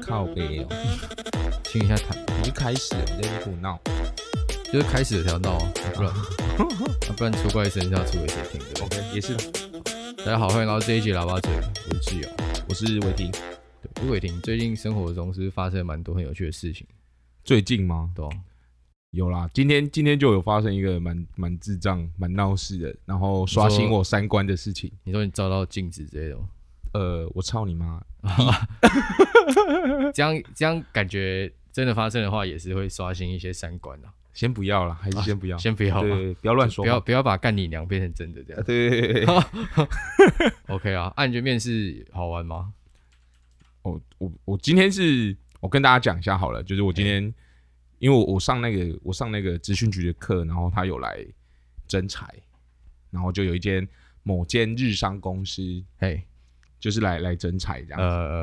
靠背哦，清一下他。已经开始了，你在胡闹，就是开始的条道啊，不然，不然出怪声是要出给谁听的？OK，也是。大家好，欢迎来到这一集喇叭嘴，我是志友，我是伟霆。对，伟霆，最近生活中是是发生了蛮多很有趣的事情？最近吗？对、啊，有啦。今天今天就有发生一个蛮蛮智障、蛮闹事的，然后刷新我三观的事情。你说你照到镜子之类的吗？呃，我操你妈！这样这样感觉真的发生的话，也是会刷新一些三观啊。先不要了，还是先不要，啊、先不要，对，不要乱说，不要不要把干你娘变成真的这样。对，OK 啊，按觉面试好玩吗？哦，我我今天是，我跟大家讲一下好了，就是我今天，因为我我上那个我上那个资讯局的课，然后他有来征才，然后就有一间某间日商公司，嘿，就是来来征才这样子。呃，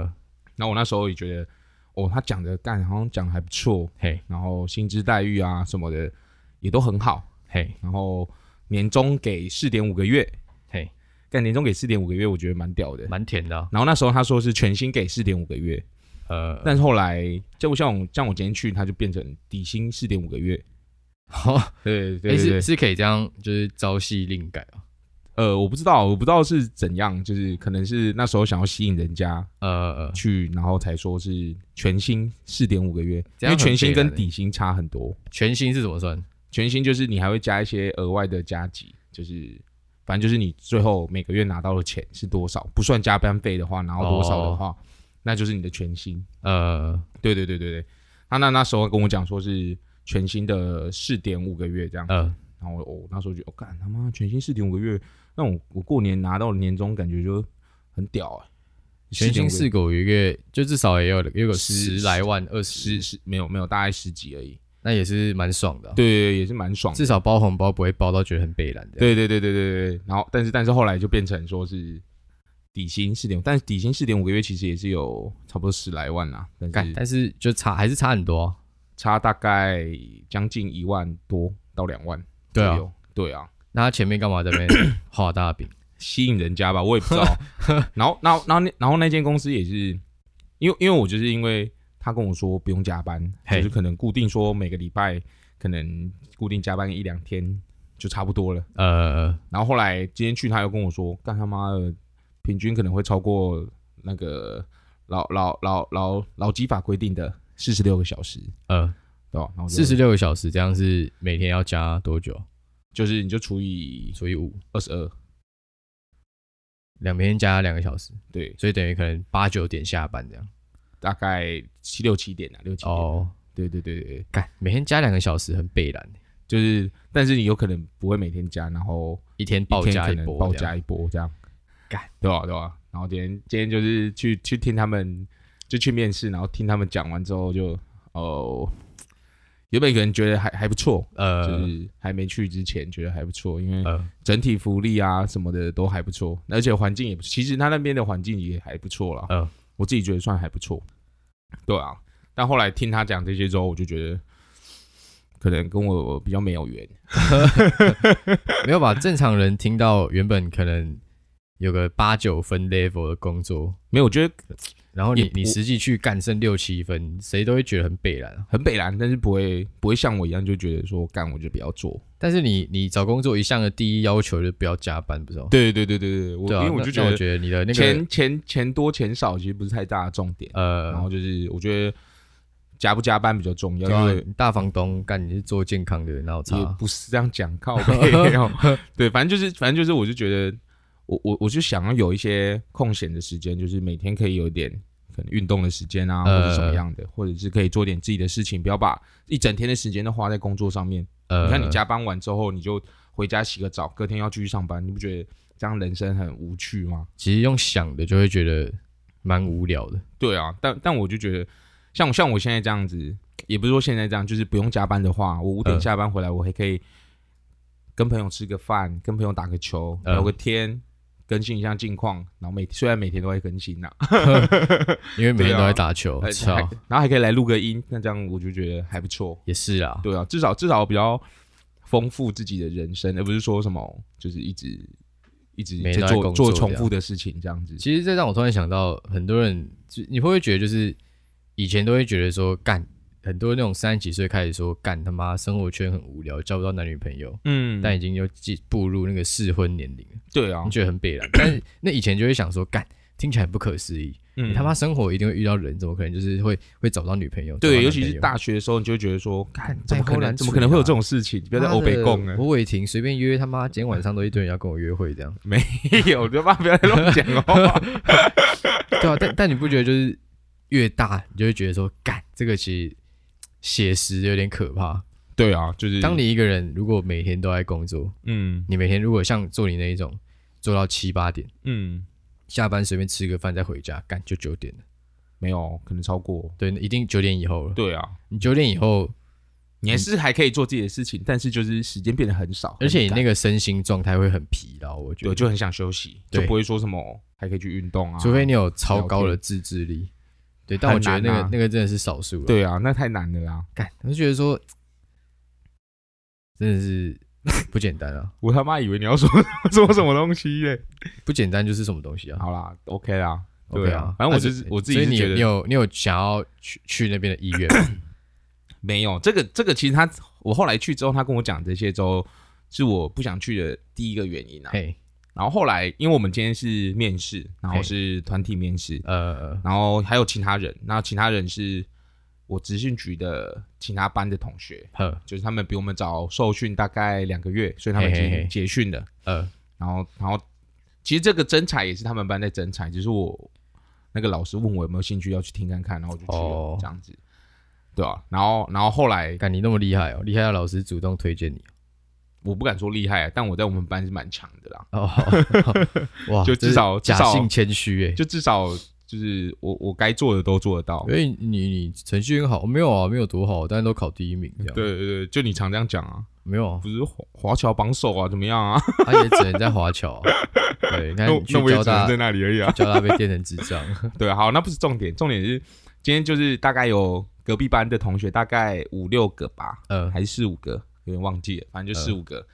然后我那时候也觉得。哦，他讲的干好像讲的还不错，嘿，然后薪资待遇啊什么的也都很好，嘿，然后年终给四点五个月，嘿，干年终给四点五个月，我觉得蛮屌的，蛮甜的啊。然后那时候他说是全薪给四点五个月，呃，但是后来就不像我像我今天去，他就变成底薪四点五个月，好，对对对，是是可以这样，就是朝夕令改啊。呃，我不知道，我不知道是怎样，就是可能是那时候想要吸引人家，呃呃，去，然后才说是全薪四点五个月，因为全薪跟底薪差很多。全薪是怎么算？全薪就是你还会加一些额外的加急，就是反正就是你最后每个月拿到的钱是多少，不算加班费的话，拿到多少的话，哦、那就是你的全薪。呃，对对对对对，他那那时候跟我讲说是全薪的四点五个月这样，嗯、呃，然后我我那时候就我干、哦、他妈全薪四点五个月。那我我过年拿到的年终感觉就很屌哎、欸，全薪四狗一个月就至少也有也有个十来万二十十没有没有大概十几而已，那也是蛮爽的、啊。对，对，对，也是蛮爽的，至少包红包不会包到觉得很悲凉。对对对对对对，然后但是但是后来就变成说是底薪四点五，但是底薪四点五个月其实也是有差不多十来万啦，但是但是就差还是差很多、啊，差大概将近一万多到两万。对啊，对啊。那他前面干嘛在那边 画大饼，吸引人家吧？我也不知道。然后，然后，然后那然后那间公司也是，因为因为我就是因为他跟我说不用加班，就是可能固定说每个礼拜可能固定加班一两天就差不多了。呃，然后后来今天去他又跟我说，干他妈的，平均可能会超过那个老老老老老基法规定的四十六个小时。呃，对吧？然后四十六个小时，这样是每天要加多久？就是你就除以除以五，二十二，两边加两个小时，对，所以等于可能八九点下班这样，大概七六七点啊，六七点。哦，对对对对，干每天加两个小时很背然，就是，但是你有可能不会每天加，然后一天爆加一波，爆加一波这样，干。对吧对吧？然后今天今天就是去去听他们就去面试，然后听他们讲完之后就哦。原本可能觉得还还不错，呃，就是还没去之前觉得还不错，因为整体福利啊什么的都还不错，而且环境也不，其实他那边的环境也还不错啦。呃，我自己觉得算还不错。对啊，但后来听他讲这些之后，我就觉得可能跟我比较没有缘，没有吧？正常人听到原本可能有个八九分 level 的工作，没有，我觉得。然后你你实际去干剩六七分，谁都会觉得很北蓝，很北蓝，但是不会不会像我一样就觉得说干我就不要做。但是你你找工作一向的第一要求就是不要加班，不是吗？对对对对对，我、啊、因为我就觉得，我觉得你的那个钱钱钱多钱少其实不是太大的重点。呃，然后就是我觉得加不加班比较重要。因为大房东干你是做健康的，然后差也不是这样讲，靠北。对，反正就是反正就是，我就觉得。我我我就想要有一些空闲的时间，就是每天可以有一点可能运动的时间啊，或者什么样的，呃、或者是可以做点自己的事情，不要把一整天的时间都花在工作上面。呃，你看你加班完之后，你就回家洗个澡，隔天要继续上班，你不觉得这样人生很无趣吗？其实用想的就会觉得蛮无聊的。对啊，但但我就觉得，像像我现在这样子，也不是说现在这样，就是不用加班的话，我五点下班回来，我还可以跟朋友吃个饭，跟朋友打个球，聊个天。呃更新一下近况，然后每虽然每天都会更新呐，因为每天都在打球，操，然后还可以来录个音，那这样我就觉得还不错。也是啊，对啊，至少至少比较丰富自己的人生，而不是说什么就是一直一直在做做重复的事情这样子。其实这让我突然想到，很多人就你会不会觉得就是以前都会觉得说干很多那种三十几岁开始说干他妈生活圈很无聊，交不到男女朋友，嗯，但已经又进步入那个适婚年龄，对啊，你觉得很悲凉。但是那以前就会想说干听起来不可思议。嗯、你他妈生活一定会遇到人，怎么可能就是会会找到女朋友？对，尤其是大学的时候，你就会觉得说，干怎么可能？怎么可能会有这种事情？不要在欧北共啊！吴伟霆随便约他妈，今天晚上都一堆人要跟我约会，这样 没有？他妈不要再乱讲哦。对啊，但但你不觉得就是越大，你就会觉得说，干这个其实写实有点可怕。对啊，就是当你一个人如果每天都在工作，嗯，你每天如果像做你那一种做到七八点，嗯。下班随便吃个饭再回家，干就九点了，没有可能超过，对，一定九点以后了。对啊，你九点以后，你还是还可以做自己的事情，但是就是时间变得很少，而且你那个身心状态会很疲劳，我觉得就很想休息，就不会说什么还可以去运动啊，除非你有超高的自制力。对，但我觉得那个那个真的是少数了。对啊，那太难了啦，干，我就觉得说真的是。不简单啊！我他妈以为你要说 说什么东西耶？不简单就是什么东西啊？好啦，OK 啦，对啊，反正我就是我自己觉得，你有你有想要去去那边的意愿？没有，这个这个其实他我后来去之后，他跟我讲这些之后，是我不想去的第一个原因啊。嘿，然后后来因为我们今天是面试，然后是团体面试，呃，然后还有其他人，那其他人是。我职训局的其他班的同学，呵就是他们比我们早受训大概两个月，所以他们已经结训了。呃，然后，然后，其实这个征才也是他们班在征才，就是我那个老师问我有没有兴趣要去听看看，然后我就去了，哦、这样子，对吧、啊？然后，然后后来，看你那么厉害哦，厉害的老师主动推荐你，我不敢说厉害，但我在我们班是蛮强的啦。哦，哇，就至少假性谦虚哎，就至少。就是我我该做的都做得到，因为你你程序员好，没有啊，没有多好，但是都考第一名这样。对对对，就你常这样讲啊，没有啊，不是华华侨榜首啊，怎么样啊？他 也只能在华侨、啊。对，你看 你去教大在那里而已啊，教他被电成智障。对，好，那不是重点，重点是今天就是大概有隔壁班的同学，大概五六个吧，呃，还是四五个，有点忘记了，反正就四五个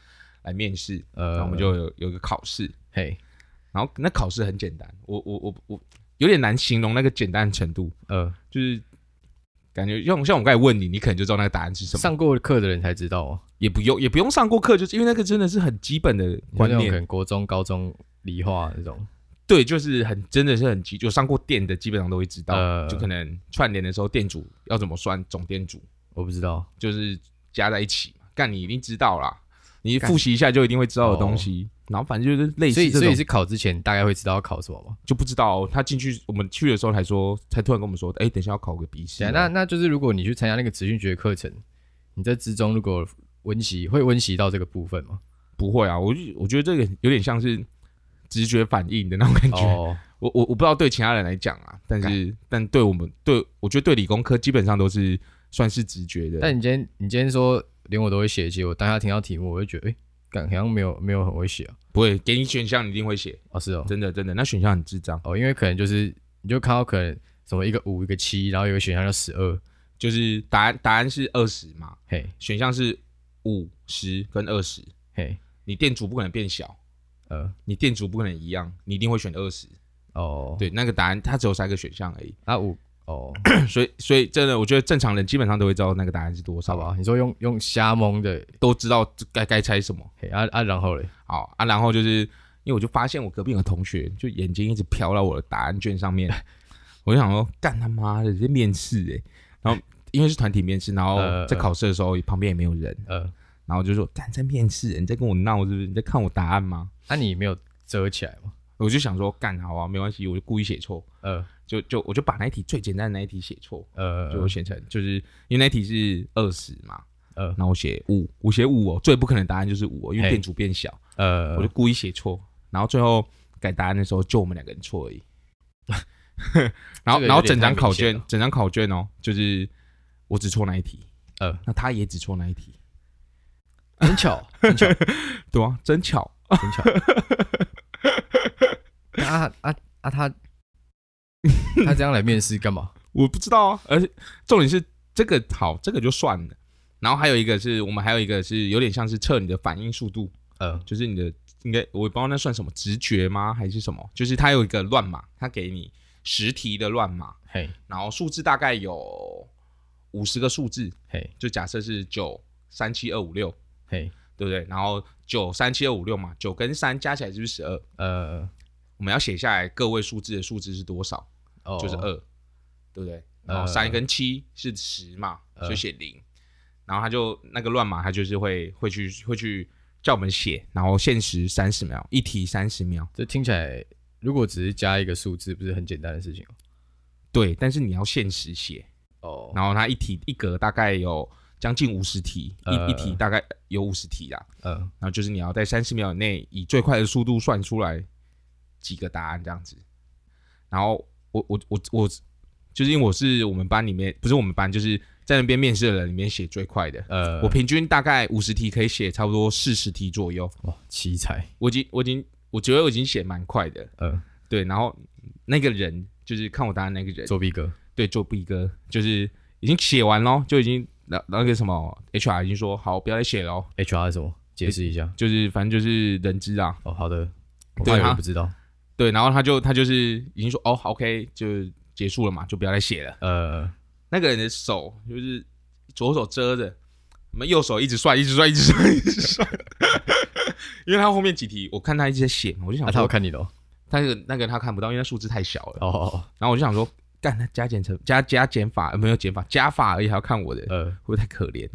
来面试，呃，然后我们就有有个考试，嘿，然后那考试很简单，我我我我。有点难形容那个简单程度，呃，就是感觉像像我刚才问你，你可能就知道那个答案是什么。上过课的人才知道哦，也不用也不用上过课，就是因为那个真的是很基本的观念，可能国中、高中理化那种。对，就是很真的是很基，就上过电的基本上都会知道。呃，就可能串联的时候，电阻要怎么算总电阻，我不知道，就是加在一起嘛。干，你一定知道啦，你复习一下就一定会知道的东西。然后反正就是类似，所以所以是考之前大概会知道要考什么吗？就不知道。他进去我们去的时候才说，才突然跟我们说，哎，等一下要考个笔试。对，那那就是如果你去参加那个职训局的课程，你在之中如果温习会温习到这个部分吗？不会啊，我我觉得这个有点像是直觉反应的那种感觉。哦、我我我不知道对其他人来讲啊，但是但对我们对我觉得对理工科基本上都是算是直觉的。但你今天你今天说连我都会写，其实我当下听到题目，我就觉得，哎。感好像没有没有很会写啊，不会给你选项，你一定会写哦，是哦，真的真的，那选项很智障。哦，因为可能就是你就看到可能什么一个五一个七，然后有个选项叫十二，就是答案答案是二十嘛，嘿，选项是五十跟二十，嘿，你电阻不可能变小，呃，你电阻不可能一样，你一定会选二十哦，对，那个答案它只有三个选项而已啊五。哦，所以所以真的，我觉得正常人基本上都会知道那个答案是多少吧？你说用用瞎蒙的都知道该该猜什么？嘿啊啊，然后嘞，好啊，然后就是因为我就发现我隔壁有个同学就眼睛一直飘到我的答案卷上面，我就想说干他妈的这面试哎，然后因为是团体面试，然后在考试的时候旁边也没有人，呃，然后就说干在面试，你在跟我闹是不是？你在看我答案吗？那你没有遮起来吗？我就想说干好啊，没关系，我就故意写错，呃。就就我就把那一题最简单的那一题写错，呃，就写成就是因为那一题是二十嘛，呃，然后我写五，我写五哦，最不可能答案就是五，因为电阻变小，呃，我就故意写错，然后最后改答案的时候就我们两个人错而已，然后然后整张考卷整张考卷哦，就是我只错那一题，呃，那他也只错那一题，很巧，真巧，对啊，真巧，真巧，啊啊啊他。他这样来面试干嘛？我不知道啊。而且重点是这个好，这个就算了。然后还有一个是我们还有一个是有点像是测你的反应速度，呃，就是你的应该我也不知道那算什么直觉吗？还是什么？就是他有一个乱码，他给你十题的乱码，嘿，然后数字大概有五十个数字，嘿，就假设是九三七二五六，嘿，对不对？然后九三七二五六嘛，九跟三加起来就是十二，呃，我们要写下来个位数字的数字是多少？哦，就是二，对不对？然后三跟七是十嘛，就写零。然后他就那个乱码，他就是会会去会去叫我们写，然后限时三十秒，一题三十秒。这听起来，如果只是加一个数字，不是很简单的事情？对，但是你要限时写哦。然后他一题一格大概有将近五十题，呃、一一题大概有五十题啦。嗯、呃。然后就是你要在三十秒内以最快的速度算出来几个答案这样子。然后我我我我就是因为我是我们班里面不是我们班就是。在那边面试的人里面写最快的，呃，我平均大概五十题可以写差不多四十题左右。哇，奇才！我已经，我已经，我觉得我已经写蛮快的。嗯、呃，对。然后那个人就是看我答案那个人，作弊哥。对，作弊哥就是已经写完咯，就已经那那个什么 HR 已经说好，不要再写了。HR 是什么？解释一下。就是反正就是人资啊。哦，好的。对，我不知道。对，然后他就他就是已经说哦，OK，就结束了嘛，就不要再写了。呃。那个人的手就是左手遮着，我们右手一直算，一直算，一直算，一直算。因为他后面几题，我看他一直在写，我就想说，他有看你的，但是那个他看不到，因为数字太小了。哦。然后我就想说，干他加减乘加加减法没有减法，加法而已还要看我的，呃，会不会太可怜？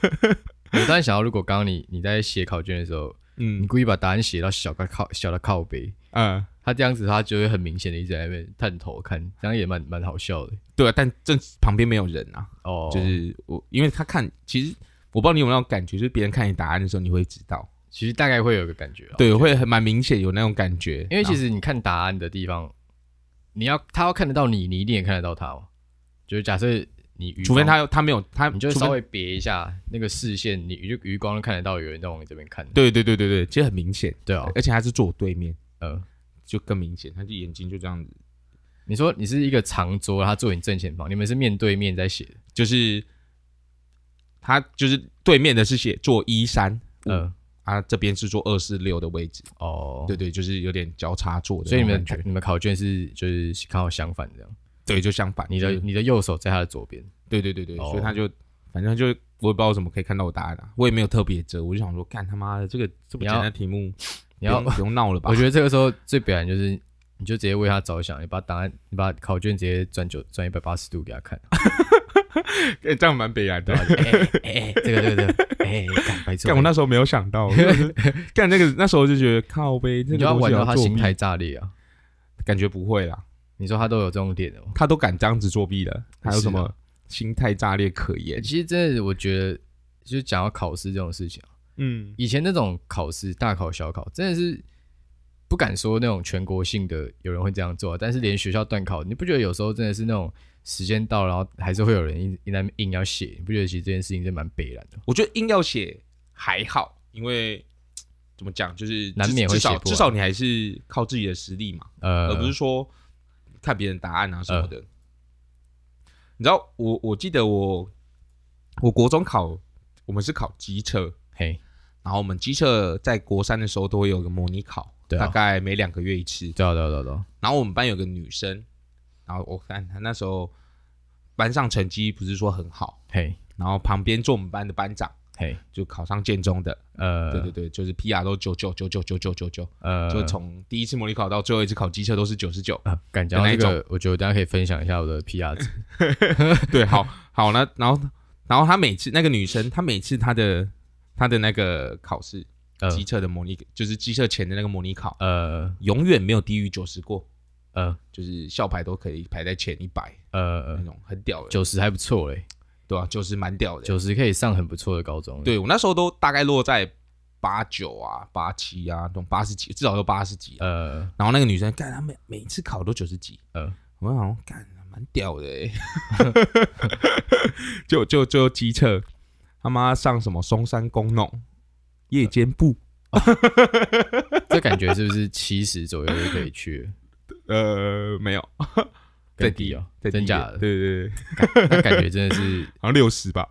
我当然想要，如果刚刚你你在写考卷的时候，嗯，你故意把答案写到小个靠小的靠背，嗯。他这样子，他就会很明显的一直在那边探头看，这样也蛮蛮好笑的。对啊，但这旁边没有人啊。哦，就是我，因为他看，其实我不知道你有没有感觉，就是别人看你答案的时候，你会知道，其实大概会有个感觉。对，会很蛮明显有那种感觉。因为其实你看答案的地方，你要他要看得到你，你一定也看得到他哦。就是假设你，除非他他没有他，你就稍微别一下那个视线，你就余光都看得到有人在往你这边看。对对对对对，其实很明显。对啊，而且他是坐我对面。嗯。就更明显，他就眼睛就这样子。你说你是一个长桌，他坐你正前方，你们是面对面在写，就是他就是对面的是写坐一三，嗯，啊这边是坐二四六的位置。哦，对对，就是有点交叉坐的。所以你们你们考卷是就是刚好相反这样？对，就相反。你的你的右手在他的左边。对对对对，所以他就反正就我也不知道怎么可以看到我答案啊，我也没有特别遮，我就想说，干他妈的这个这么简单的题目。你要不用闹了吧？我觉得这个时候最表演就是，你就直接为他着想，你把答案，你把考卷直接转九转一百八十度给他看。哎，这样蛮悲哀的。哎哎，这个这个这个，哎，干白痴！干我那时候没有想到，干那个那时候就觉得靠呗，你要玩到他心态炸裂啊？感觉不会啦。你说他都有这种点哦，他都敢这样子作弊了，还有什么心态炸裂可言？其实真的，我觉得就是讲到考试这种事情啊。嗯，以前那种考试，大考小考，真的是不敢说那种全国性的有人会这样做，但是连学校断考，你不觉得有时候真的是那种时间到，然后还是会有人硬硬硬要写？你不觉得其实这件事情真蛮悲然的？我觉得硬要写还好，因为怎么讲，就是难免至少至少你还是靠自己的实力嘛，呃，而不是说看别人答案啊什么的。呃、你知道，我我记得我我国中考，我们是考机车，嘿。然后我们机车在国三的时候都会有个模拟考，对啊、大概每两个月一次。对啊，对啊，对啊，对啊。然后我们班有个女生，然后我看她那时候班上成绩不是说很好，嘿。然后旁边做我们班的班长，嘿，就考上建中的，呃，对对对，就是 PR 都九九九九九九九九，呃，就从第一次模拟考到最后一次考机车都是九十九。敢讲那个，我觉得大家可以分享一下我的 PR 值。对，好好那然后然后她每次那个女生，她每次她的。他的那个考试，机测的模拟，呃、就是机测前的那个模拟考，呃，永远没有低于九十过，呃，就是校排都可以排在前一百，呃，那种很屌的，九十还不错嘞，对啊，九十蛮屌的，九十可以上很不错的高中，对我那时候都大概落在八九啊、八七啊，这种八十几，至少都八十几，呃，然后那个女生干，她每每次考都九十几，呃，我好像干蛮屌的，欸，就就就机车。他妈上什么松山工农夜间部，哦，这感觉是不是七十左右就可以去？呃，没有，再低哦，真假的？对对对，那感觉真的是 好像六十吧。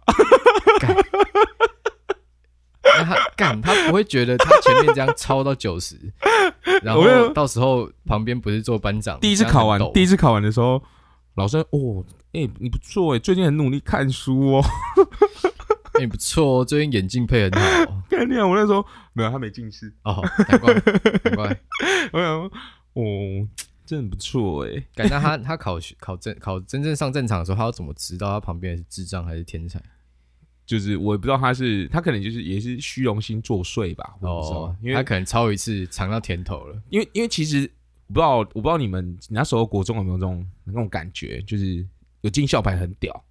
那他干，他不会觉得他前面这样超到九十，然后到时候旁边不是做班长，第一次考完，第一次考完的时候，老师哦，哎、欸，你不错哎，最近很努力看书哦，哎、欸，不错哦，最近眼镜配很好。看你啊，我那时候没有，他没近视哦，难怪难怪。我想说，哦，真的很不错哎。感觉他他考考真考真正上战场的时候，他要怎么知道他旁边是智障还是天才？就是我也不知道他是他可能就是也是虚荣心作祟吧，我不知道，哦、因为他可能超一次尝到甜头了。因为因为其实我不知道我不知道你们你那时候国中有没有这种那种感觉，就是有进校牌很屌，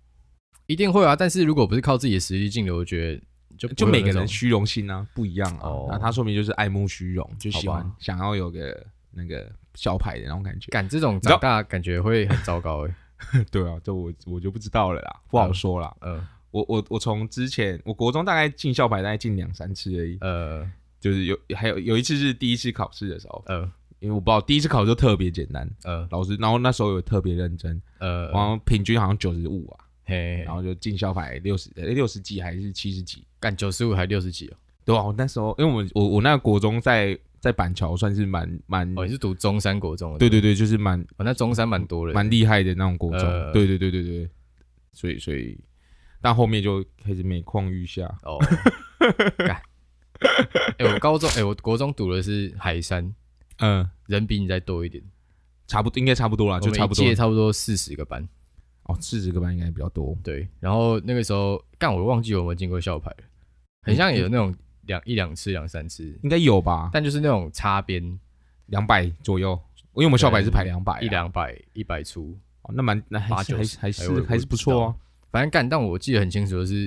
一定会啊。但是如果不是靠自己的实力进的，我觉得就就每个人虚荣心啊不一样啊。哦、那他说明就是爱慕虚荣，就喜欢想要有个那个校牌的那种感觉。感这种长大感觉会很糟糕哎。对啊，这我我就不知道了啦，不好说啦。嗯。嗯我我我从之前，我国中大概进校牌大概进两三次而已。呃，就是有还有有一次是第一次考试的时候，呃，因为我不知道第一次考试就特别简单，呃，老师，然后那时候有特别认真，呃，然后平均好像九十五啊，嘿，然后就进校牌六十，六十几还是七十几？干九十五还六十几哦？对啊，我那时候因为我我我那个国中在在板桥算是蛮蛮，哦，你是读中山国中？对对对，就是蛮，哦，那中山蛮多的，蛮厉害的那种国中，呃、对对对对对，所以所以。但后面就开始每况愈下哦。干哎、欸，我高中哎、欸，我国中读的是海山，嗯，人比你再多一点，差不多应该差不多啦，就差不多，差不多四十个班。哦，四十个班应该比较多。对，然后那个时候，干我忘记有没有进过校牌了，很像有那种两一两次、两三次，应该有吧？但就是那种擦边两百左右，因为我们校牌是排两百，一两百一百出，哦，那蛮那还是还是还是还是不错哦。反正干，但我记得很清楚的是，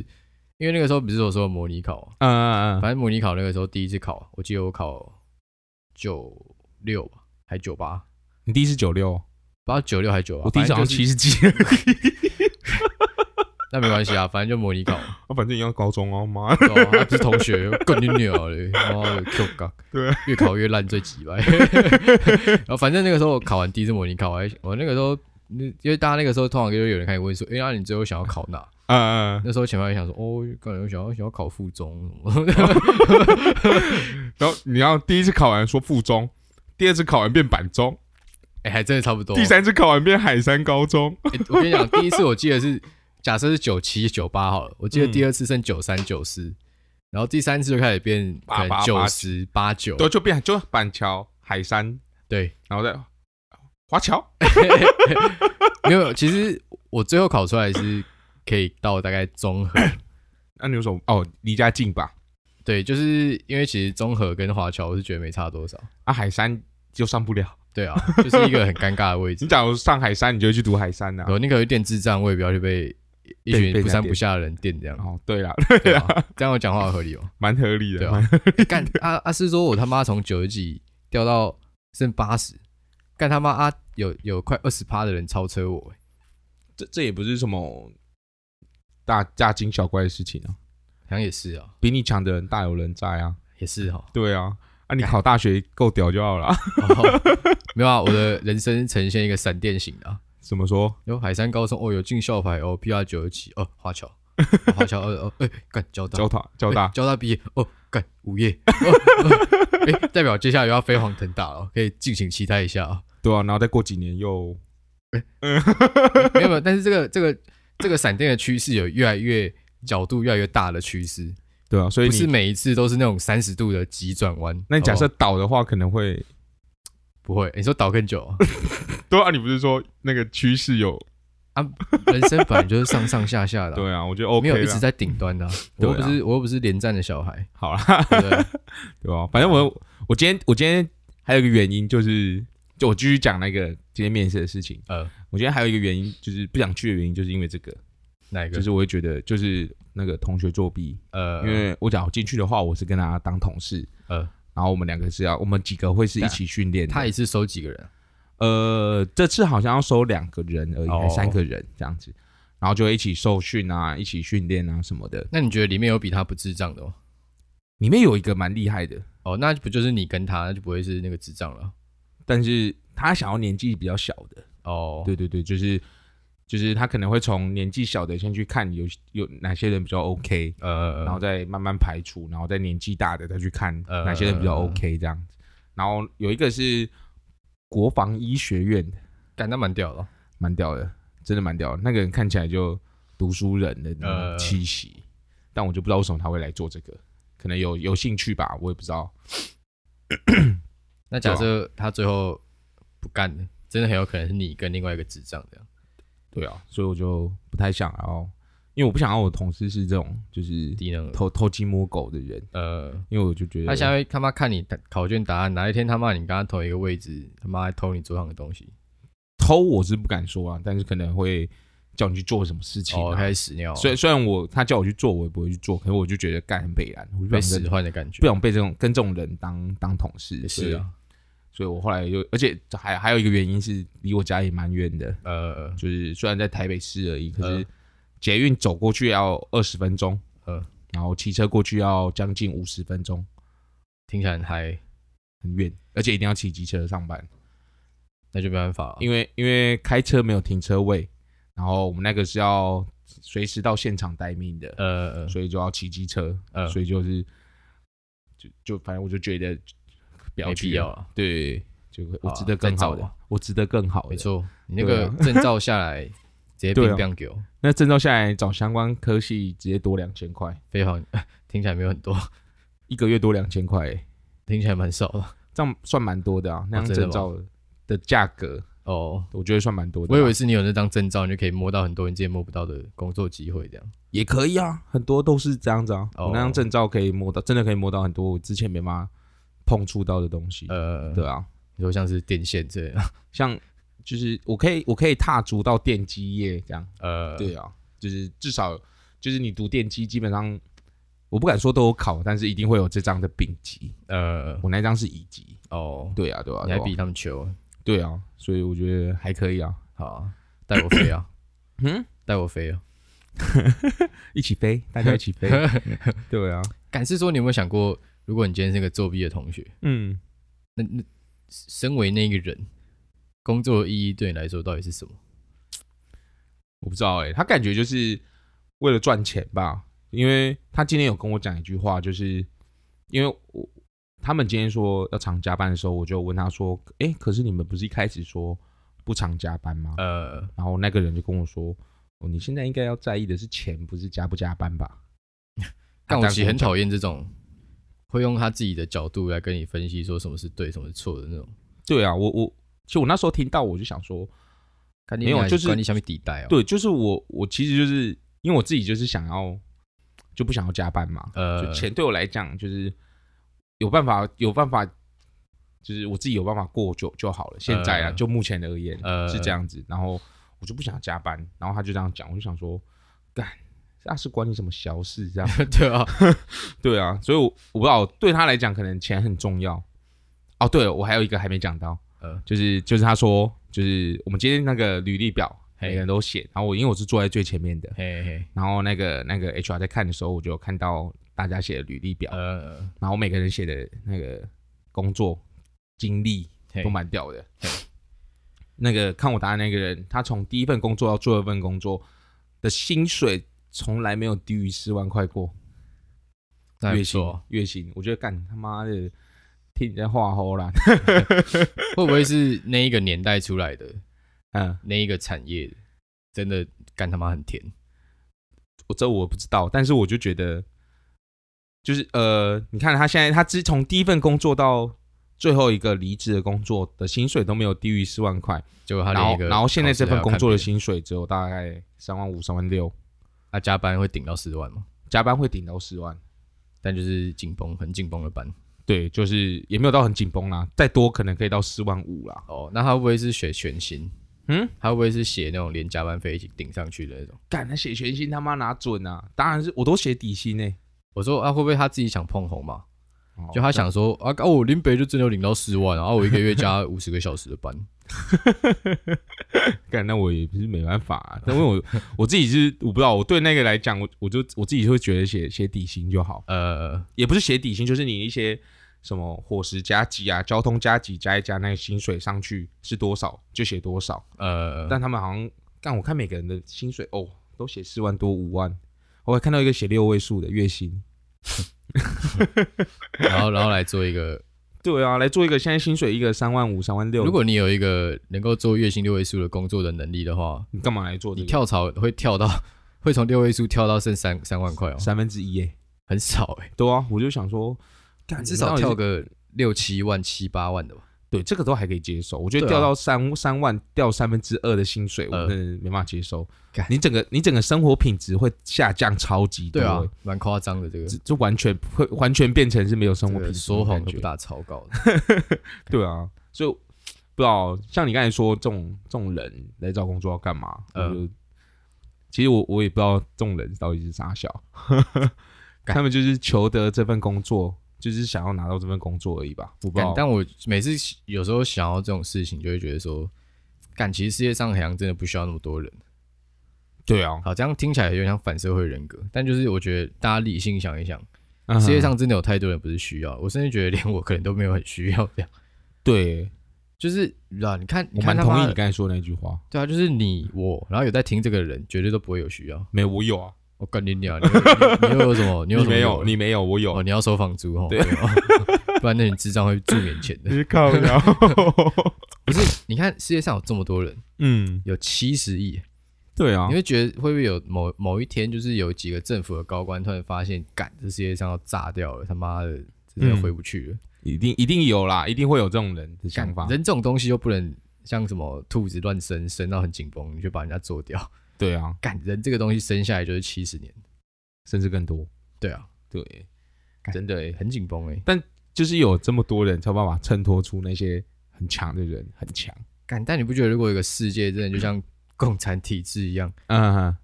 因为那个时候不是我说模拟考，嗯嗯嗯，反正模拟考那个时候第一次考，我记得我考九六吧，还九八？你第一次九六？不知道九六还是九八？我第一次好像七十几。那没关系啊，反正就模拟考。我反正一样高中哦，妈，是同学，更牛嘞，妈的 Q 杠，对，越考越烂，最鸡掰。然后反正那个时候我考完第一次模拟考，我我那个时候。那因为大家那个时候通常就有人开始问说，哎、欸，那、啊、你最后想要考哪？嗯嗯。那时候前面也想说，哦，可能想要想要考附中。然后你要第一次考完说附中，第二次考完变板中，哎、欸，还真的差不多。第三次考完变海山高中。欸、我跟你讲，第一次我记得是假设是九七九八好了，我记得第二次剩九三九四，然后第三次就开始变九十八九，对，就变就板桥海山，对，然后再。华侨 没有，其实我最后考出来是可以到大概综合。那你有什么？哦，离家近吧？对，就是因为其实综合跟华侨，我是觉得没差多少。啊，海山就上不了。对啊，就是一个很尴尬的位置。你假如上海山，你就去读海山呐啊。有那个有点智障，我也不要去被一群不三不下的人电这样。哦，对啦，对啊，这样我讲话合理哦，蛮合理的。对啊，干阿阿是说我他妈从九十几掉到剩八十。干他妈啊！有有快二十趴的人超车我，这这也不是什么大大惊小怪的事情啊，好像也是啊，比你强的人大有人在啊，也是哈，对啊，啊你考大学够屌就好了，没有啊，我的人生呈现一个闪电型的，怎么说？有海山高中哦，有进校牌哦，PR 九十七哦，华侨，华侨哦哦，哎干交大，交大交大交大毕业哦，干午夜，哎代表接下来又要飞黄腾达了，可以敬请期待一下啊。对啊，然后再过几年又，欸、没有没有，但是这个这个这个闪电的趋势有越来越角度越来越大的趋势，对啊，所以不是每一次都是那种三十度的急转弯。那你假设倒的话，可能会不会？你说倒更久啊？对啊，你不是说那个趋势有啊？人生本来就是上上下下的、啊，对啊，我觉得 OK，没有一直在顶端的、啊，我又不是我又不是连战的小孩。好啦，对，对，对吧？反正我我今天我今天还有一个原因就是。就我继续讲那个今天面试的事情。呃，我今天还有一个原因，就是不想去的原因，就是因为这个。哪一个？就是我会觉得，就是那个同学作弊。呃，因为我讲我进去的话，我是跟他当同事。呃，然后我们两个是要，我们几个会是一起训练。他也是收几个人？呃，这次好像要收两个人而已，还三个人这样子。然后就会一起受训啊，一起训练啊什么的。那你觉得里面有比他不智障的吗？里面有一个蛮厉害的。哦，那不就是你跟他，那就不会是那个智障了。但是他想要年纪比较小的哦，对对对，就是就是他可能会从年纪小的先去看有有哪些人比较 OK，呃，然后再慢慢排除，然后再年纪大的再去看哪些人比较 OK 这样子。然后有一个是国防医学院的，感到蛮屌的，蛮屌的，真的蛮屌的。那个人看起来就读书人的那种气息，呃、但我就不知道为什么他会来做这个，可能有有兴趣吧，我也不知道。那假设他最后不干了，真的很有可能是你跟另外一个智障这样。对啊，所以我就不太想要。因为我不想要我的同事是这种就是低能偷偷鸡摸狗的人，呃，因为我就觉得他现在他妈看你考卷答案，哪一天他妈你跟他同一个位置，他妈还偷你桌上的东西，偷我是不敢说啊，但是可能会叫你去做什么事情，啊，哦，开始屎尿。虽虽然我他叫我去做，我也不会去做，可是我就觉得干很北然，我被使唤的感觉，不想被这种跟这种人当当同事。是啊，所以我后来就，而且还还有一个原因是离我家也蛮远的，呃，就是虽然在台北市而已，可是。呃。捷运走过去要二十分钟，呃，然后骑车过去要将近五十分钟，听起来还很远，而且一定要骑机车上班，那就没办法了，因为因为开车没有停车位，然后我们那个是要随时到现场待命的，呃，所以就要骑机车，呃，所以就是就就反正我就觉得不要去没必要了，对，就我值得更好的，我值得更好的，没错，你那个证照下来。直接变变给我，那证照下来找相关科系直接多两千块，非常 听起来没有很多，一个月多两千块，听起来蛮少的，这样算蛮多的啊。那张证照的价格哦，我觉得算蛮多的。我以为是你有那张证照，你就可以摸到很多人之前摸不到的工作机会，这样。也可以啊。很多都是这样子啊。我那张证照可以摸到，真的可以摸到很多我之前没办法碰触到的东西。呃，对啊，你说像是电线这样，像。就是我可以，我可以踏足到电机业这样。呃，对啊，就是至少就是你读电机，基本上我不敢说都有考，但是一定会有这张的丙级。呃，我那张是乙级。哦，对啊，对啊，你还比他们求。对啊，所以我觉得还可以啊。好，带我飞啊！嗯，带我飞啊！一起飞，大家一起飞。对啊，敢是说你有没有想过，如果你今天是个作弊的同学，嗯，那那身为那个人。工作的意义对你来说到底是什么？我不知道哎、欸，他感觉就是为了赚钱吧。因为他今天有跟我讲一句话，就是因为我他们今天说要常加班的时候，我就问他说：“哎、欸，可是你们不是一开始说不常加班吗？”呃，然后那个人就跟我说：“哦，你现在应该要在意的是钱，不是加不加班吧？” 但我其实很讨厌这种会用他自己的角度来跟你分析说什么是对，什么是错的那种。对啊，我我。就我那时候听到，我就想说，没有，就是你下面抵带哦。对，就是我，我其实就是因为我自己就是想要，就不想要加班嘛。呃，就钱对我来讲就是有办法，有办法，就是我自己有办法过就就好了。现在啊，就目前而言，呃，是这样子。然后我就不想加班，然后他就这样讲，我就想说，干，那是管你什么小事？这样 对啊，对啊。所以我，我我不知道对他来讲，可能钱很重要。哦，对了，我还有一个还没讲到。呃，就是就是他说，就是我们今天那个履历表，每个人都写。然后我因为我是坐在最前面的，嘿嘿。然后那个那个 HR 在看的时候，我就看到大家写的履历表，呃，然后每个人写的那个工作经历都蛮屌的。那个看我答案那个人，他从第一份工作到最后一份工作的薪水从来没有低于四万块过。月薪月薪，我觉得干他妈的。听你在话吼啦，会不会是那一个年代出来的？嗯，那一个产业真的干他妈很甜？我这我不知道，但是我就觉得，就是呃，你看他现在，他自从第一份工作到最后一个离职的工作的薪水都没有低于四万块，就他然后然后现在这份工作的薪水只有大概三万五、三万六，他加班会顶到四万吗？加班会顶到四万，但就是紧绷，很紧绷的班。对，就是也没有到很紧绷啦，再多可能可以到四万五啦。哦，那他会不会是写全薪？嗯，他会不会是写那种连加班费一起顶上去的那种？干，他写全薪他妈哪准啊？当然是我都写底薪呢。我说啊，会不会他自己想碰红嘛？哦、就他想说啊，哦，我林北就真的领到四万，然后我一个月加 五十个小时的班。干，那我也不是没办法啊。但因为我我自己是我不知道，我对那个来讲，我我就我自己会觉得写写底薪就好。呃，也不是写底薪，就是你一些。什么伙食加急啊，交通加急加一加，那个薪水上去是多少就写多少。呃，但他们好像，但我看每个人的薪水哦，都写四万多五万。我还看到一个写六位数的月薪，然后然后来做一个 对啊，来做一个现在薪水一个三万五、三万六。如果你有一个能够做月薪六位数的工作的能力的话，你干嘛来做、这个？你跳槽会跳到会从六位数跳到剩三三万块哦，三分之一哎，很少哎。对啊，我就想说，至少跳个六七万、七八万的吧。对，这个都还可以接受。我觉得掉到三三、啊、万，掉三分之二的薪水，我真的没办法接受。呃、你整个你整个生活品质会下降超级多，对啊，蛮夸张的。这个就完全会完全变成是没有生活品质，说谎都不打草稿的。对啊，所以不知道像你刚才说这种这种人来找工作要干嘛？呃，其实我我也不知道这种人到底是啥小，他们就是求得这份工作。就是想要拿到这份工作而已吧，我不知道。但我每次有时候想要这种事情，就会觉得说，感其实世界上好像真的不需要那么多人。对啊，好，这样听起来有点像反社会人格。但就是我觉得大家理性想一想，世界上真的有太多人不是需要。我甚至觉得连我可能都没有很需要这样。对，就是啊，你看，我蛮同意你刚才说的那句话。对啊，就是你我，然后有在听这个人，绝对都不会有需要。没有，我有啊。我干你娘！你又有什么？你有没有？你没有，我有。哦，你要收房租哦，对，不然那你智障会住免钱的。你靠！不是，你看世界上有这么多人，嗯，有七十亿。对啊，你会觉得会不会有某某一天，就是有几个政府的高官突然发现，干，这世界上要炸掉了，他妈的，真的回不去了。一定一定有啦，一定会有这种人的想法。人这种东西又不能像什么兔子乱生，生到很紧绷，你就把人家做掉。对啊，感人这个东西生下来就是七十年，甚至更多。对啊，对，真的很紧绷哎。但就是有这么多人才有办法衬托出那些很强的人，很强。感，但你不觉得如果有个世界真的就像共产体制一样，嗯哼，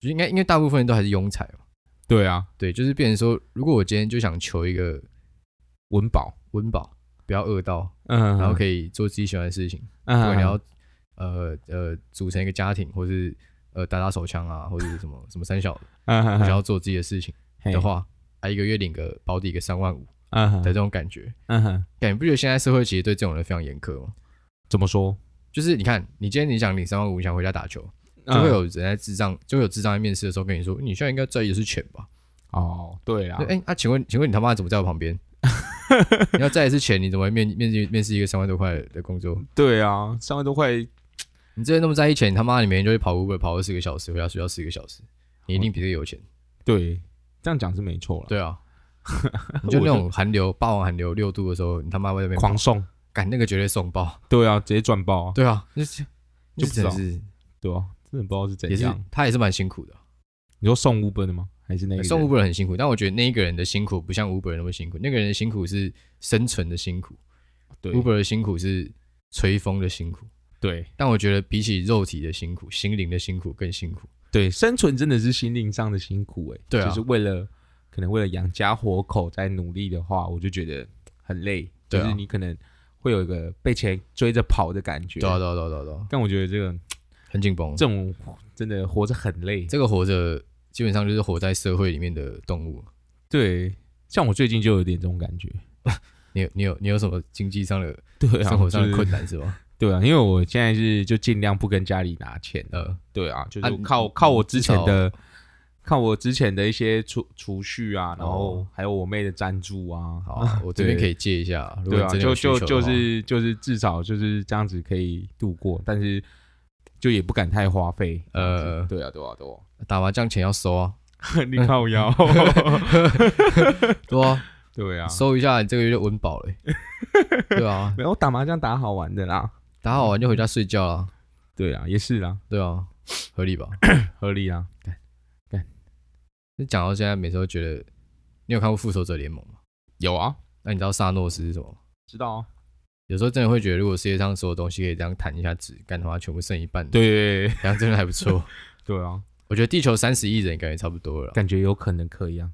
就应该因为大部分人都还是庸才嘛。对啊，对，就是变成说，如果我今天就想求一个温饱，温饱，不要饿到，嗯，然后可以做自己喜欢的事情，嗯，不管你要呃呃组成一个家庭，或是。呃，打打手枪啊，或者是什么什么三小的，想要做自己的事情的话，还一个月领个保底个三万五，的这种感觉，嗯哼，感觉不觉得现在社会其实对这种人非常严苛吗？怎么说？就是你看，你今天你想领三万五，你想回家打球，就会有人在智障，就会有智障在面试的时候跟你说，你现在应该在意的是钱吧？哦，对啊，哎，那请问，请问你他妈怎么在我旁边？你要在意是钱，你怎么会面面试面试一个三万多块的工作？对啊，三万多块。你之前那么在意钱，你他妈你每天就去跑 Uber 跑二十个小时，回家睡觉四个小时，你一定比这个有钱。对，这样讲是没错了。对啊，你就那种寒流霸王寒流六度的时候，你他妈在那边狂送，赶那个绝对送爆。对啊，直接赚爆啊。对啊，那 就不知道是，对啊，真的不知道是怎样。他也是蛮辛苦的。你说送 Uber 的吗？还是那个送 Uber 很辛苦？但我觉得那一个人的辛苦不像 Uber 那么辛苦，那个人的辛苦是生存的辛苦。对，Uber 的辛苦是吹风的辛苦。对，但我觉得比起肉体的辛苦，心灵的辛苦更辛苦。对，生存真的是心灵上的辛苦哎。对啊，就是为了可能为了养家活口在努力的话，我就觉得很累。对啊，就是你可能会有一个被钱追着跑的感觉。对啊，对啊，对啊，对啊。但我觉得这个很紧绷，这种真的活着很累。这个活着基本上就是活在社会里面的动物。对，像我最近就有点这种感觉。你有你有你有什么经济上的、对啊，生活上的困难是吧？对啊，因为我现在是就尽量不跟家里拿钱了。对啊，就是靠靠我之前的，靠我之前的一些储储蓄啊，然后还有我妹的赞助啊。好，我这边可以借一下。对啊，就就就是就是至少就是这样子可以度过，但是就也不敢太花费。呃，对啊，对啊，对啊，打麻将钱要收啊，你靠腰。对啊，对啊，收一下，你这个月就温饱了。对啊，没有打麻将打好玩的啦。打好完就回家睡觉了，对啊，也是啦，对啊，合理吧？合理啊。对，对。你讲到现在，每次都觉得，你有看过《复仇者联盟》吗？有啊。那你知道萨诺斯是什么吗？知道啊。有时候真的会觉得，如果世界上所有东西可以这样弹一下指，干的话，全部剩一半。对，这样真的还不错。对啊，我觉得地球三十亿人感觉差不多了，感觉有可能可以啊，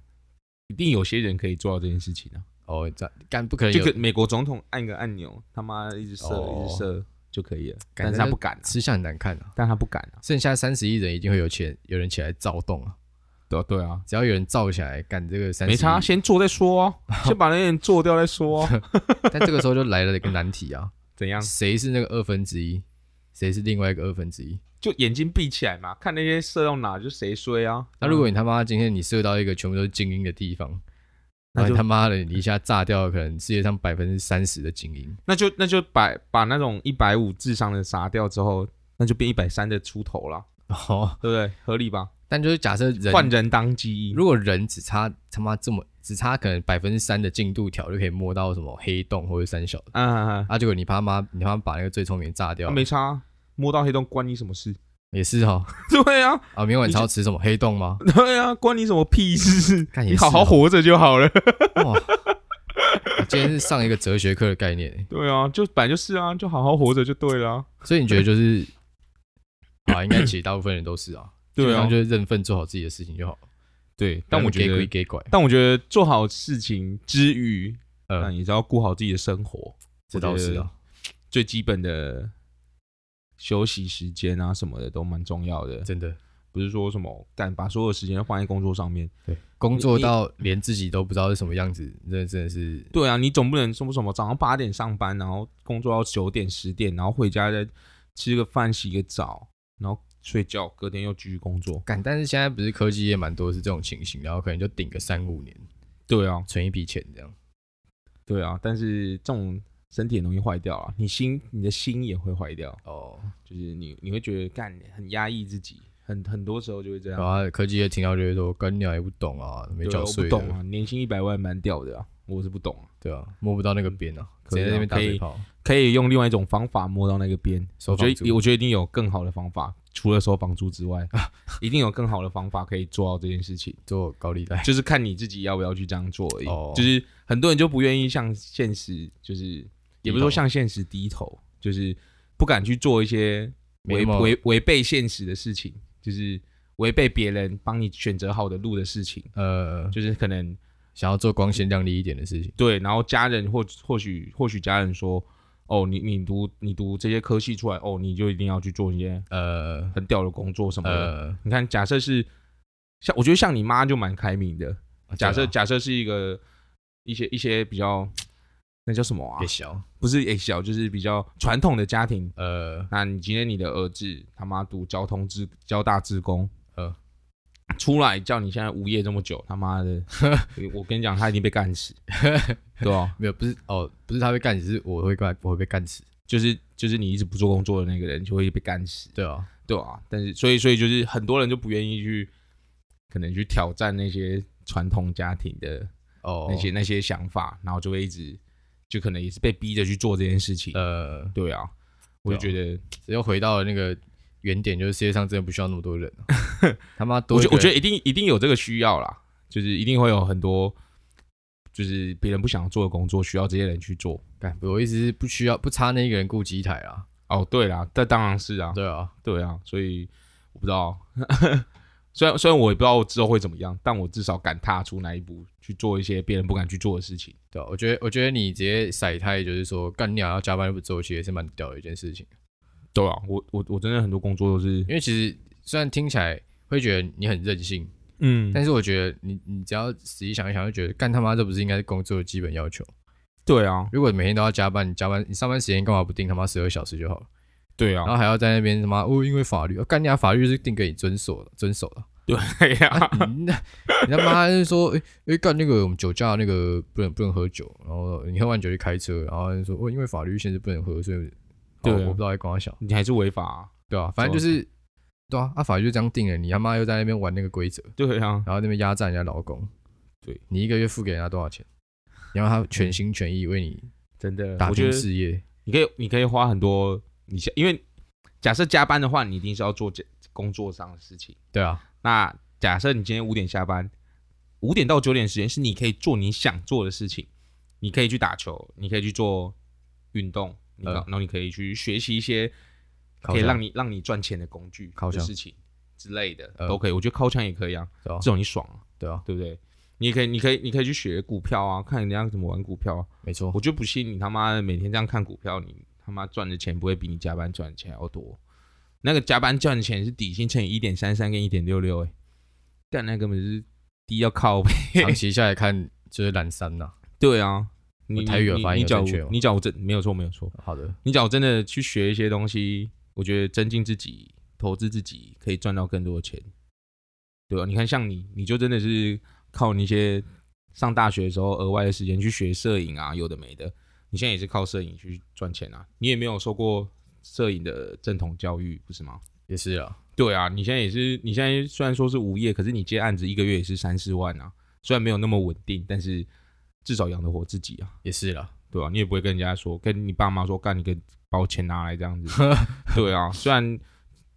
一定有些人可以做到这件事情啊。哦，这干不可能？这个美国总统按个按钮，他妈一直射，一直射。就可以了，但是他不敢、啊，吃相很难看啊。但他不敢啊。剩下三十亿人一定会有钱，有人起来躁动啊。对啊，对啊，只要有人造起来，干这个三没差，先做再说啊，先把那些人做掉再说啊。但这个时候就来了一个难题啊，怎样？谁是那个二分之一？谁是另外一个二分之一？就眼睛闭起来嘛，看那些射到哪就谁衰啊。那如果你他妈今天你射到一个全部都是精英的地方，那就他妈的，你一下炸掉了可能世界上百分之三十的精英，那就那就把把那种一百五智商的杀掉之后，那就变一百三的出头了，哦，对不对？合理吧？但就是假设人换人当基因，如果人只差他妈这么只差可能百分之三的进度条就可以摸到什么黑洞或者三小的，啊啊啊！啊结果你他妈你他妈把那个最聪明炸掉，没差，摸到黑洞关你什么事？也是哈，对啊，啊，明晚超吃什么黑洞吗？对啊，关你什么屁事？你好好活着就好了。哇，今天是上一个哲学课的概念。对啊，就本来就是啊，就好好活着就对了。所以你觉得就是啊，应该其实大部分人都是啊，对啊，就是认份做好自己的事情就好。对，但我觉得，但我觉得做好事情之余，呃，你只要顾好自己的生活，这倒是啊，最基本的。休息时间啊什么的都蛮重要的，真的不是说什么干把所有时间都放在工作上面，对，工作到连自己都不知道是什么样子，真的真的是。对啊，你总不能说什么早上八点上班，然后工作到九点十点，然后回家再吃个饭洗个澡，然后睡觉，隔天又继续工作干。但是现在不是科技也蛮多是这种情形，然后可能就顶个三五年，对啊，存一笔钱这样。对啊，但是这种。身体很容易坏掉啊，你心，你的心也会坏掉哦。就是你，你会觉得干很压抑自己，很很多时候就会这样。啊，科技也听到就会说，干鸟也不懂啊，没缴税。不懂啊，年薪一百万蛮屌的啊，我是不懂啊。对啊，摸不到那个边啊，直接在那边打嘴炮。可以用另外一种方法摸到那个边。我觉得，我觉得一定有更好的方法，除了收房租之外，一定有更好的方法可以做到这件事情。做高利贷，就是看你自己要不要去这样做而已。哦，就是很多人就不愿意向现实，就是。也不是说向现实低头，就是不敢去做一些违违违背现实的事情，就是违背别人帮你选择好的路的事情。呃，就是可能想要做光鲜亮丽一点的事情。对，然后家人或或许或许家人说，哦，你你读你读这些科系出来，哦，你就一定要去做一些呃很屌的工作什么的。呃，你看，假设是像我觉得像你妈就蛮开明的。假设假设是一个一些一些比较。那叫什么啊？小不是小，就是比较传统的家庭。呃，那你今天你的儿子他妈读交通职交大职工，呃，出来叫你现在无业这么久，他妈的，我跟你讲，他已经被干死，对吧？没有，不是哦，不是他被干死，是我会干，我会被干死，就是就是你一直不做工作的那个人就会被干死，对啊，对啊。但是所以所以就是很多人就不愿意去，可能去挑战那些传统家庭的哦那些那些想法，然后就会一直。就可能也是被逼着去做这件事情。呃，对啊，我就觉得又回到了那个原点，就是世界上真的不需要那么多人。他妈多，我觉我觉得一定一定有这个需要啦，就是一定会有很多，就是别人不想做的工作，需要这些人去做。但，我意思是不需要不差那一个人顾机台啊。哦，对啦，这当然是啊。对啊，对啊，所以我不知道。虽然虽然我也不知道我之后会怎么样，但我至少敢踏出那一步去做一些别人不敢去做的事情。对，我觉得我觉得你直接甩胎，就是说干鸟要加班不做，其实也是蛮屌的一件事情。对啊，我我我真的很多工作都是因为其实虽然听起来会觉得你很任性，嗯，但是我觉得你你只要仔细想一想，就觉得干他妈这不是应该是工作的基本要求？对啊，如果每天都要加班，你加班你上班时间干嘛不定他妈十二小时就好了？对啊，然后还要在那边什么哦，因为法律，干你法律是定给你遵守的，遵守的。对呀、啊。啊，你那你他妈就说，哎、欸、哎，干那个我们酒驾那个不能不能喝酒，然后你喝完酒就开车，然后就说哦，因为法律限制不能喝，所以对、啊，我不知道在跟他小，你还是违法、啊，对啊，反正就是对啊，啊法律就这样定了，你他妈又在那边玩那个规则，对啊，然后那边压榨人家老公，对。你一个月付给人家多少钱，然后他全心全意为你真的打拼事业，你可以你可以花很多，你想因为假设加班的话，你一定是要做工作上的事情，对啊。那假设你今天五点下班，五点到九点时间是你可以做你想做的事情，你可以去打球，你可以去做运动，呃、然后你可以去学习一些可以让你让你赚钱的工具、的事情之类的，都可以。我觉得靠墙也可以啊，这种你爽啊，对啊，对不对？你也可以，你可以，你可以去学股票啊，看人家怎么玩股票啊。没错，我就不信你他妈的每天这样看股票，你他妈赚的钱不会比你加班赚的钱还要多。那个加班赚的钱是底薪乘以一点三三跟一点六六，哎，但那根本是低要靠背。长期下来看就是懒散呐。对啊，你台语有发音正确，你讲我真没有错没有错。好的，你讲我真的去学一些东西，我觉得增进自己、投资自己，可以赚到更多的钱。对啊，你看像你，你就真的是靠那些上大学的时候额外的时间去学摄影啊，有的没的。你现在也是靠摄影去赚钱啊，你也没有受过摄影的正统教育，不是吗？也是啊，对啊，你现在也是，你现在虽然说是无业，可是你接案子一个月也是三四万啊，虽然没有那么稳定，但是至少养得活自己啊。也是了，对啊，你也不会跟人家说，跟你爸妈说，干你个把我钱拿来这样子。对啊，虽然。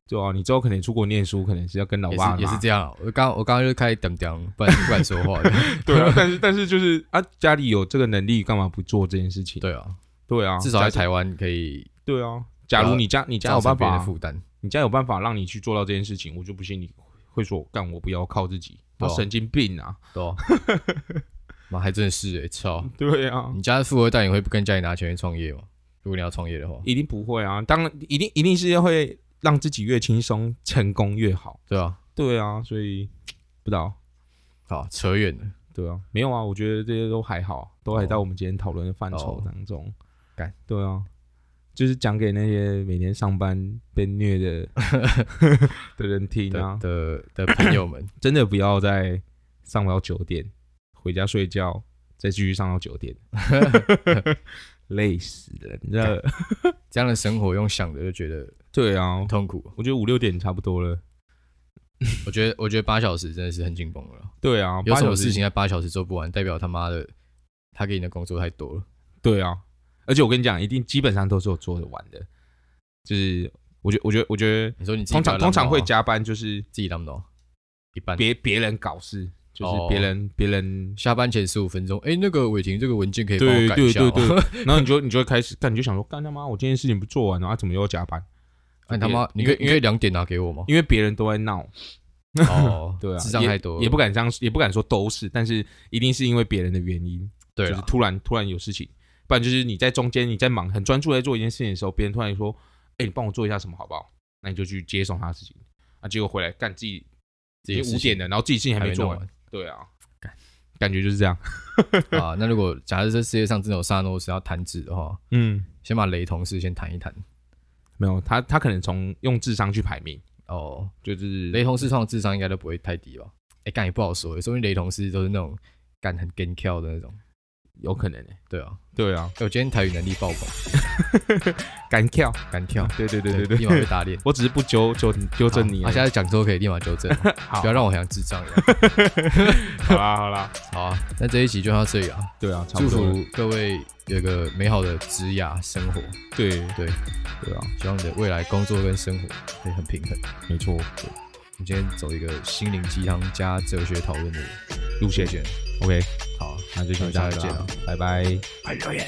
对啊，你之后可能出国念书，可能是要跟老爸也是这样。我刚我刚刚就开始等等，不然不敢说话。对啊，但是但是就是啊，家里有这个能力，干嘛不做这件事情？对啊，对啊，至少在台湾可以。对啊，假如你家你家有办法负担，你家有办法让你去做到这件事情，我就不信你会说干我不要靠自己，我神经病啊！对，妈还真的是哎，操！对啊，你家的富二代，你会不跟家里拿钱去创业吗？如果你要创业的话，一定不会啊！当然，一定一定是会。让自己越轻松，成功越好，对啊，对啊，所以 不知道，好扯远了，对啊，没有啊，我觉得这些都还好，都还在我们今天讨论的范畴当中。干，对啊，就是讲给那些每天上班被虐的 的人听啊。的的朋友们，真的不要再上到九点，回家睡觉，再继续上到九点。累死了，你知道这样的生活用想的就觉得对啊，痛苦。我觉得五六点差不多了。我觉得我觉得八小时真的是很紧绷了。对啊，有什么事情在八小时做不完，代表他妈的他给你的工作太多了。对啊，而且我跟你讲，一定基本上都是有做得完的。就是我觉得我觉得我觉得你说你通常通常会加班，就是自己那么多，一般别别人搞事。就是别人别、哦、人下班前十五分钟，哎、欸，那个伟霆这个文件可以帮我改一下。对对对对，然后你就你就会开始干，你就想说，干他妈，我今天事情不做完，然后怎么又要加班？哎他妈，你可以你可以两点拿给我吗？因为别人都在闹。哦，对啊，智障太多也，也不敢这样，也不敢说都是，但是一定是因为别人的原因。对，就是突然突然有事情，不然就是你在中间你在忙很专注在做一件事情的时候，别人突然说，哎、欸，你帮我做一下什么好不好？那你就去接送他的事情，啊，结果回来干自己，已经五点了，然后自己事情还没做完。完对啊。感觉就是这样 啊。那如果假设这世界上真的有萨诺斯要弹指的话，嗯，先把雷同事先弹一弹。没有他，他可能从用智商去排名哦，就是雷同四创的智商应该都不会太低吧？哎、欸，干也不好说，说明雷同事都是那种干很跟跳的那种。有可能诶、欸，对啊，对啊，我今天台语能力爆棚，敢跳，敢跳，对对对对对，立马被打脸。我只是不纠纠纠正你，他、啊、现在讲之后可以立马纠正，好。不要让我像智障一样。好啦好啦，好啊，那这一集就到这里啊。对啊，差不多。祝福各位有个美好的职涯生活。对。对对啊，希望你的未来工作跟生活可以很平衡。没错，对，我们今天走一个心灵鸡汤加哲学讨论的路线。OK，好，那就先这样了，拜拜，留言，